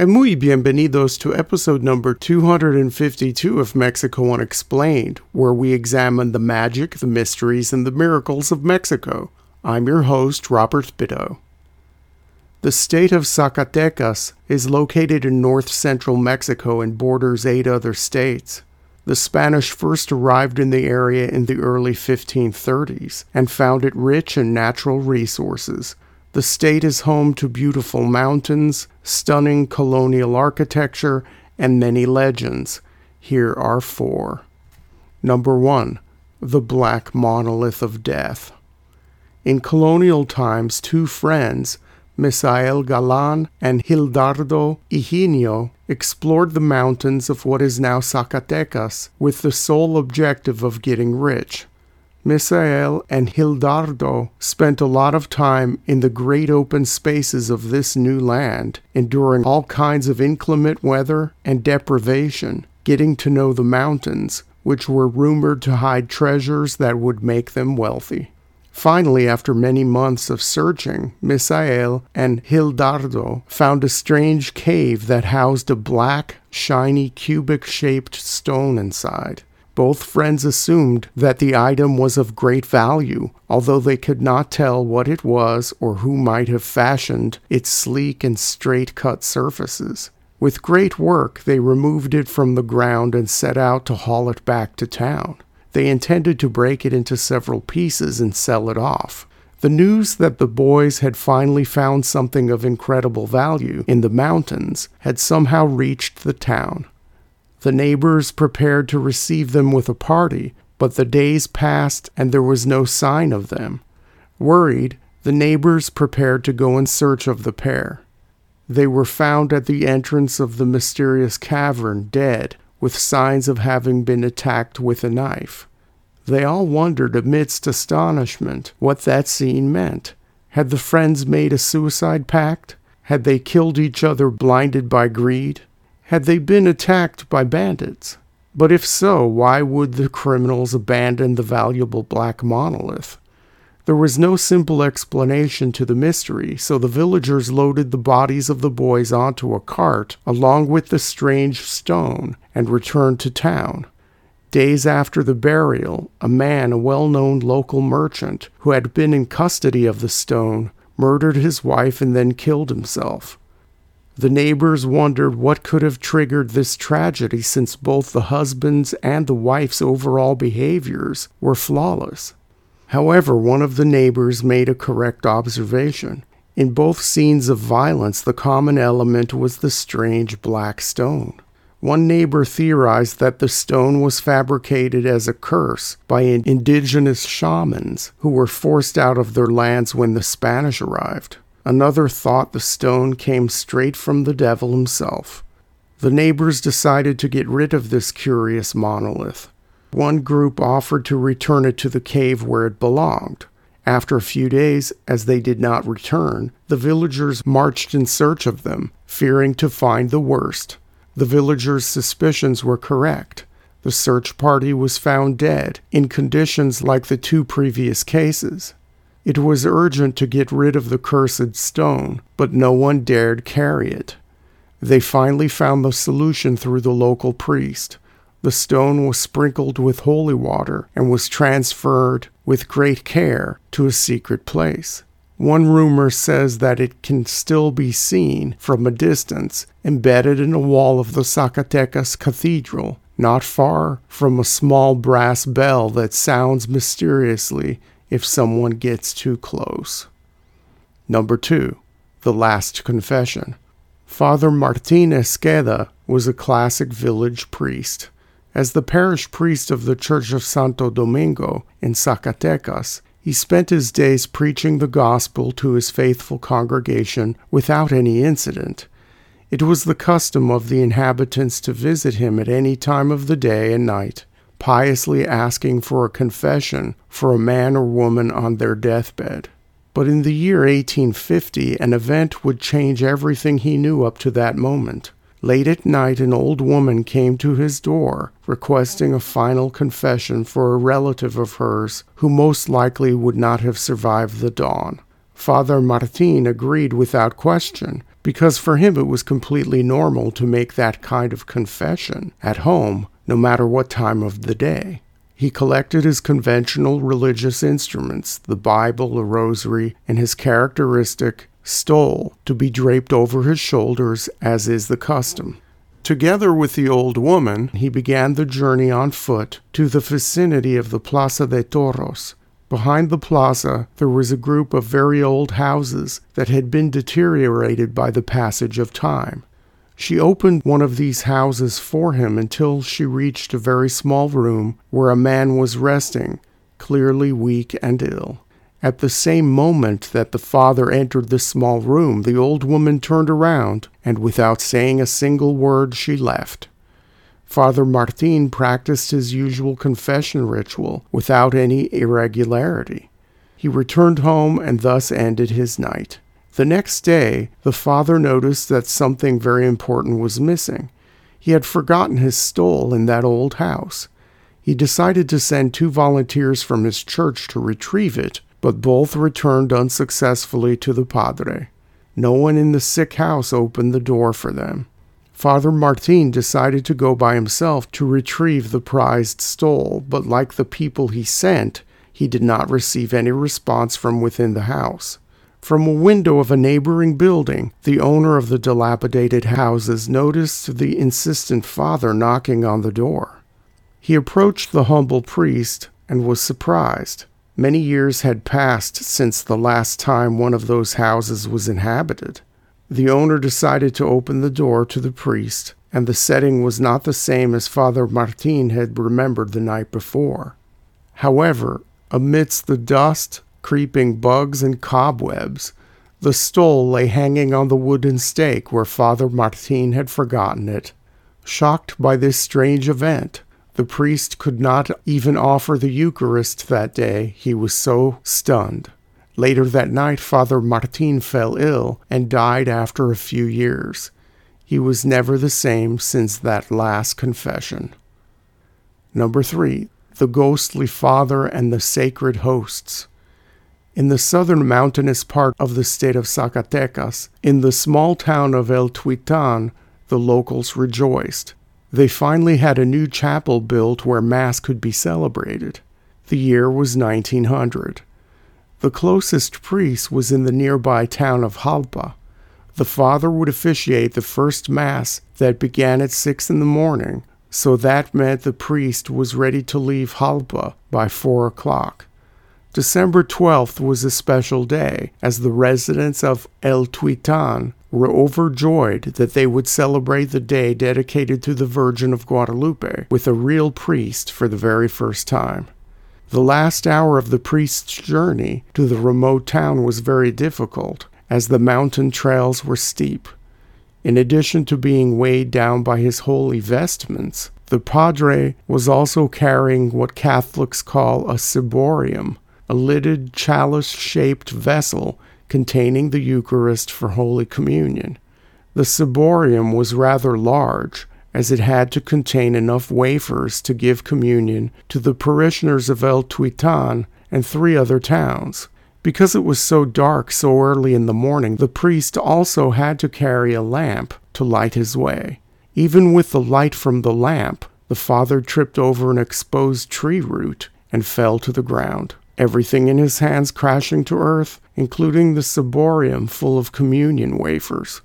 and muy bienvenidos to episode number 252 of Mexico Unexplained, where we examine the magic, the mysteries, and the miracles of Mexico. I'm your host, Robert Bitto. The state of Zacatecas is located in north central Mexico and borders eight other states. The Spanish first arrived in the area in the early 1530s and found it rich in natural resources, the state is home to beautiful mountains, stunning colonial architecture, and many legends. Here are four. Number one, the Black Monolith of Death. In colonial times, two friends, Misael Galan and Hildardo Higinio, explored the mountains of what is now Zacatecas with the sole objective of getting rich. Misael and Hildardo spent a lot of time in the great open spaces of this new land, enduring all kinds of inclement weather and deprivation, getting to know the mountains, which were rumored to hide treasures that would make them wealthy. Finally, after many months of searching, Misael and Hildardo found a strange cave that housed a black, shiny, cubic shaped stone inside. Both friends assumed that the item was of great value, although they could not tell what it was or who might have fashioned its sleek and straight cut surfaces. With great work, they removed it from the ground and set out to haul it back to town. They intended to break it into several pieces and sell it off. The news that the boys had finally found something of incredible value in the mountains had somehow reached the town. The neighbors prepared to receive them with a party, but the days passed and there was no sign of them. Worried, the neighbors prepared to go in search of the pair. They were found at the entrance of the mysterious cavern, dead, with signs of having been attacked with a knife. They all wondered amidst astonishment what that scene meant. Had the friends made a suicide pact? Had they killed each other blinded by greed? Had they been attacked by bandits? But if so, why would the criminals abandon the valuable black monolith? There was no simple explanation to the mystery, so the villagers loaded the bodies of the boys onto a cart along with the strange stone and returned to town. Days after the burial, a man, a well known local merchant, who had been in custody of the stone, murdered his wife and then killed himself. The neighbors wondered what could have triggered this tragedy since both the husband's and the wife's overall behaviors were flawless. However, one of the neighbors made a correct observation. In both scenes of violence, the common element was the strange black stone. One neighbor theorized that the stone was fabricated as a curse by indigenous shamans who were forced out of their lands when the Spanish arrived. Another thought the stone came straight from the devil himself. The neighbors decided to get rid of this curious monolith. One group offered to return it to the cave where it belonged. After a few days, as they did not return, the villagers marched in search of them, fearing to find the worst. The villagers' suspicions were correct. The search party was found dead, in conditions like the two previous cases. It was urgent to get rid of the cursed stone, but no one dared carry it. They finally found the solution through the local priest. The stone was sprinkled with holy water and was transferred with great care to a secret place. One rumor says that it can still be seen from a distance, embedded in a wall of the Zacatecas Cathedral, not far from a small brass bell that sounds mysteriously if someone gets too close. Number two, the last confession. Father Martin Esqueda was a classic village priest. As the parish priest of the Church of Santo Domingo in Zacatecas, he spent his days preaching the gospel to his faithful congregation without any incident. It was the custom of the inhabitants to visit him at any time of the day and night. Piously asking for a confession for a man or woman on their deathbed. But in the year 1850, an event would change everything he knew up to that moment. Late at night, an old woman came to his door requesting a final confession for a relative of hers who most likely would not have survived the dawn. Father Martin agreed without question, because for him it was completely normal to make that kind of confession at home, no matter what time of the day. He collected his conventional religious instruments, the Bible, a rosary, and his characteristic stole to be draped over his shoulders, as is the custom. Together with the old woman, he began the journey on foot to the vicinity of the Plaza de Toros. Behind the plaza, there was a group of very old houses that had been deteriorated by the passage of time. She opened one of these houses for him until she reached a very small room where a man was resting, clearly weak and ill. At the same moment that the father entered the small room, the old woman turned around, and without saying a single word, she left. Father Martin practiced his usual confession ritual without any irregularity. He returned home and thus ended his night. The next day, the father noticed that something very important was missing. He had forgotten his stole in that old house. He decided to send two volunteers from his church to retrieve it, but both returned unsuccessfully to the padre. No one in the sick house opened the door for them. Father Martin decided to go by himself to retrieve the prized stole, but like the people he sent, he did not receive any response from within the house. From a window of a neighboring building, the owner of the dilapidated houses noticed the insistent father knocking on the door. He approached the humble priest and was surprised. Many years had passed since the last time one of those houses was inhabited. The owner decided to open the door to the priest, and the setting was not the same as Father Martin had remembered the night before. However, amidst the dust, creeping bugs, and cobwebs, the stole lay hanging on the wooden stake where Father Martin had forgotten it. Shocked by this strange event, the priest could not even offer the Eucharist that day, he was so stunned. Later that night, Father Martin fell ill and died after a few years. He was never the same since that last confession. Number three, the ghostly Father and the sacred hosts. In the southern mountainous part of the state of Zacatecas, in the small town of El Tuitan, the locals rejoiced. They finally had a new chapel built where Mass could be celebrated. The year was 1900. The closest priest was in the nearby town of Jalpa. The father would officiate the first Mass that began at 6 in the morning, so that meant the priest was ready to leave Jalpa by 4 o'clock. December 12th was a special day, as the residents of El Tuitan were overjoyed that they would celebrate the day dedicated to the Virgin of Guadalupe with a real priest for the very first time. The last hour of the priest's journey to the remote town was very difficult, as the mountain trails were steep. In addition to being weighed down by his holy vestments, the padre was also carrying what Catholics call a ciborium, a lidded chalice shaped vessel containing the Eucharist for Holy Communion. The ciborium was rather large, as it had to contain enough wafers to give communion to the parishioners of El Tuitan and three other towns. Because it was so dark so early in the morning, the priest also had to carry a lamp to light his way. Even with the light from the lamp, the father tripped over an exposed tree root and fell to the ground everything in his hands crashing to earth, including the ciborium full of communion wafers.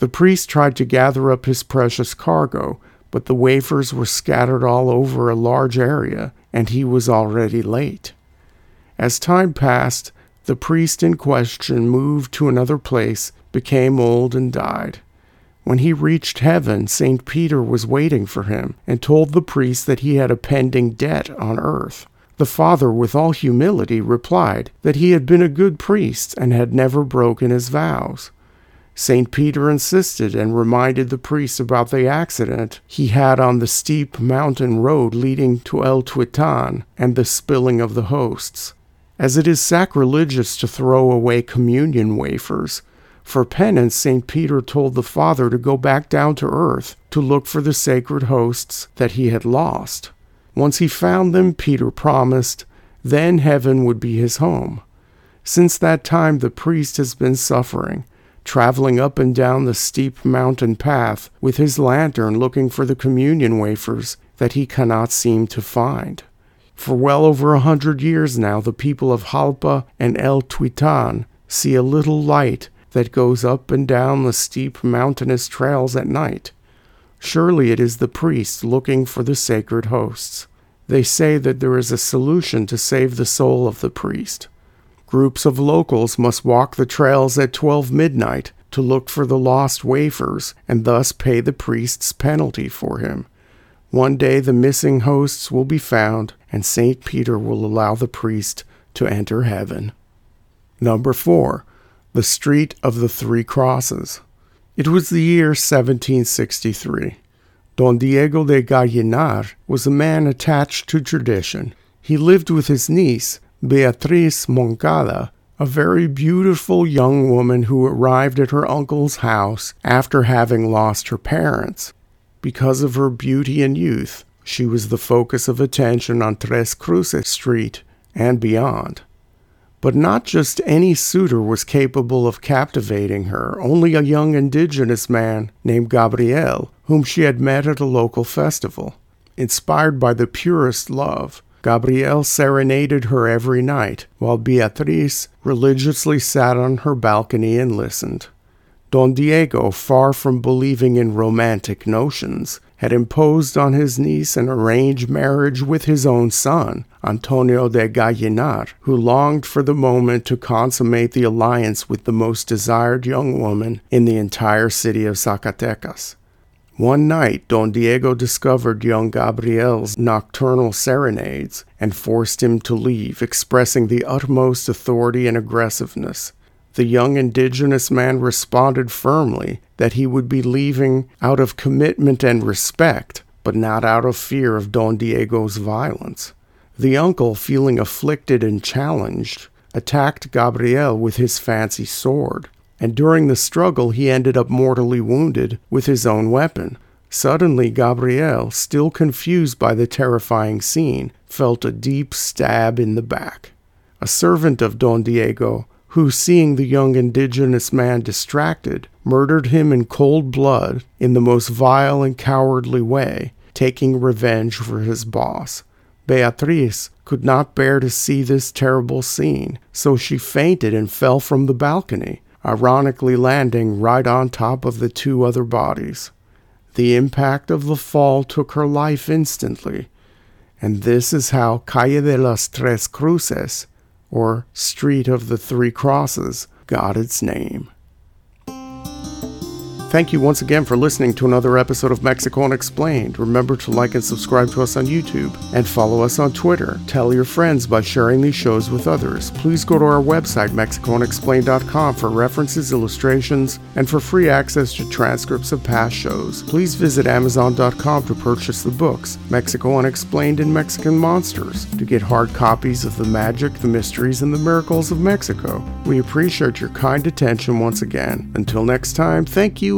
The priest tried to gather up his precious cargo, but the wafers were scattered all over a large area, and he was already late. As time passed, the priest in question moved to another place, became old, and died. When he reached heaven, St. Peter was waiting for him and told the priest that he had a pending debt on earth. The father, with all humility, replied that he had been a good priest and had never broken his vows. St. Peter insisted and reminded the priest about the accident he had on the steep mountain road leading to El Tuitan and the spilling of the hosts. As it is sacrilegious to throw away communion wafers, for penance, St. Peter told the Father to go back down to earth to look for the sacred hosts that he had lost. Once he found them, Peter promised, then heaven would be his home. Since that time, the priest has been suffering, traveling up and down the steep mountain path with his lantern looking for the communion wafers that he cannot seem to find. For well over a hundred years now, the people of Jalpa and El Tuitan see a little light that goes up and down the steep mountainous trails at night. Surely it is the priests looking for the sacred hosts. They say that there is a solution to save the soul of the priest. Groups of locals must walk the trails at 12 midnight to look for the lost wafers and thus pay the priest's penalty for him. One day the missing hosts will be found, and St. Peter will allow the priest to enter heaven. Number 4 the Street of the Three Crosses. It was the year 1763. Don Diego de Gallinar was a man attached to tradition. He lived with his niece, Beatriz Moncada, a very beautiful young woman who arrived at her uncle's house after having lost her parents. Because of her beauty and youth, she was the focus of attention on Tres Cruces Street and beyond. But not just any suitor was capable of captivating her, only a young indigenous man named Gabriel, whom she had met at a local festival. Inspired by the purest love, Gabriel serenaded her every night, while Beatriz religiously sat on her balcony and listened. Don Diego, far from believing in romantic notions, had imposed on his niece an arranged marriage with his own son, Antonio de Gallinar, who longed for the moment to consummate the alliance with the most desired young woman in the entire city of Zacatecas. One night, Don Diego discovered young Gabriel's nocturnal serenades and forced him to leave, expressing the utmost authority and aggressiveness. The young indigenous man responded firmly that he would be leaving out of commitment and respect, but not out of fear of Don Diego's violence. The uncle, feeling afflicted and challenged, attacked Gabriel with his fancy sword, and during the struggle he ended up mortally wounded with his own weapon. Suddenly, Gabriel, still confused by the terrifying scene, felt a deep stab in the back. A servant of Don Diego, who, seeing the young indigenous man distracted, murdered him in cold blood in the most vile and cowardly way, taking revenge for his boss. Beatriz could not bear to see this terrible scene, so she fainted and fell from the balcony, ironically landing right on top of the two other bodies. The impact of the fall took her life instantly, and this is how Calle de las Tres Cruces or Street of the Three Crosses, got its name. Thank you once again for listening to another episode of Mexico Unexplained. Remember to like and subscribe to us on YouTube and follow us on Twitter. Tell your friends by sharing these shows with others. Please go to our website, MexicoUnexplained.com, for references, illustrations, and for free access to transcripts of past shows. Please visit Amazon.com to purchase the books Mexico Unexplained and Mexican Monsters to get hard copies of the magic, the mysteries, and the miracles of Mexico. We appreciate your kind attention once again. Until next time, thank you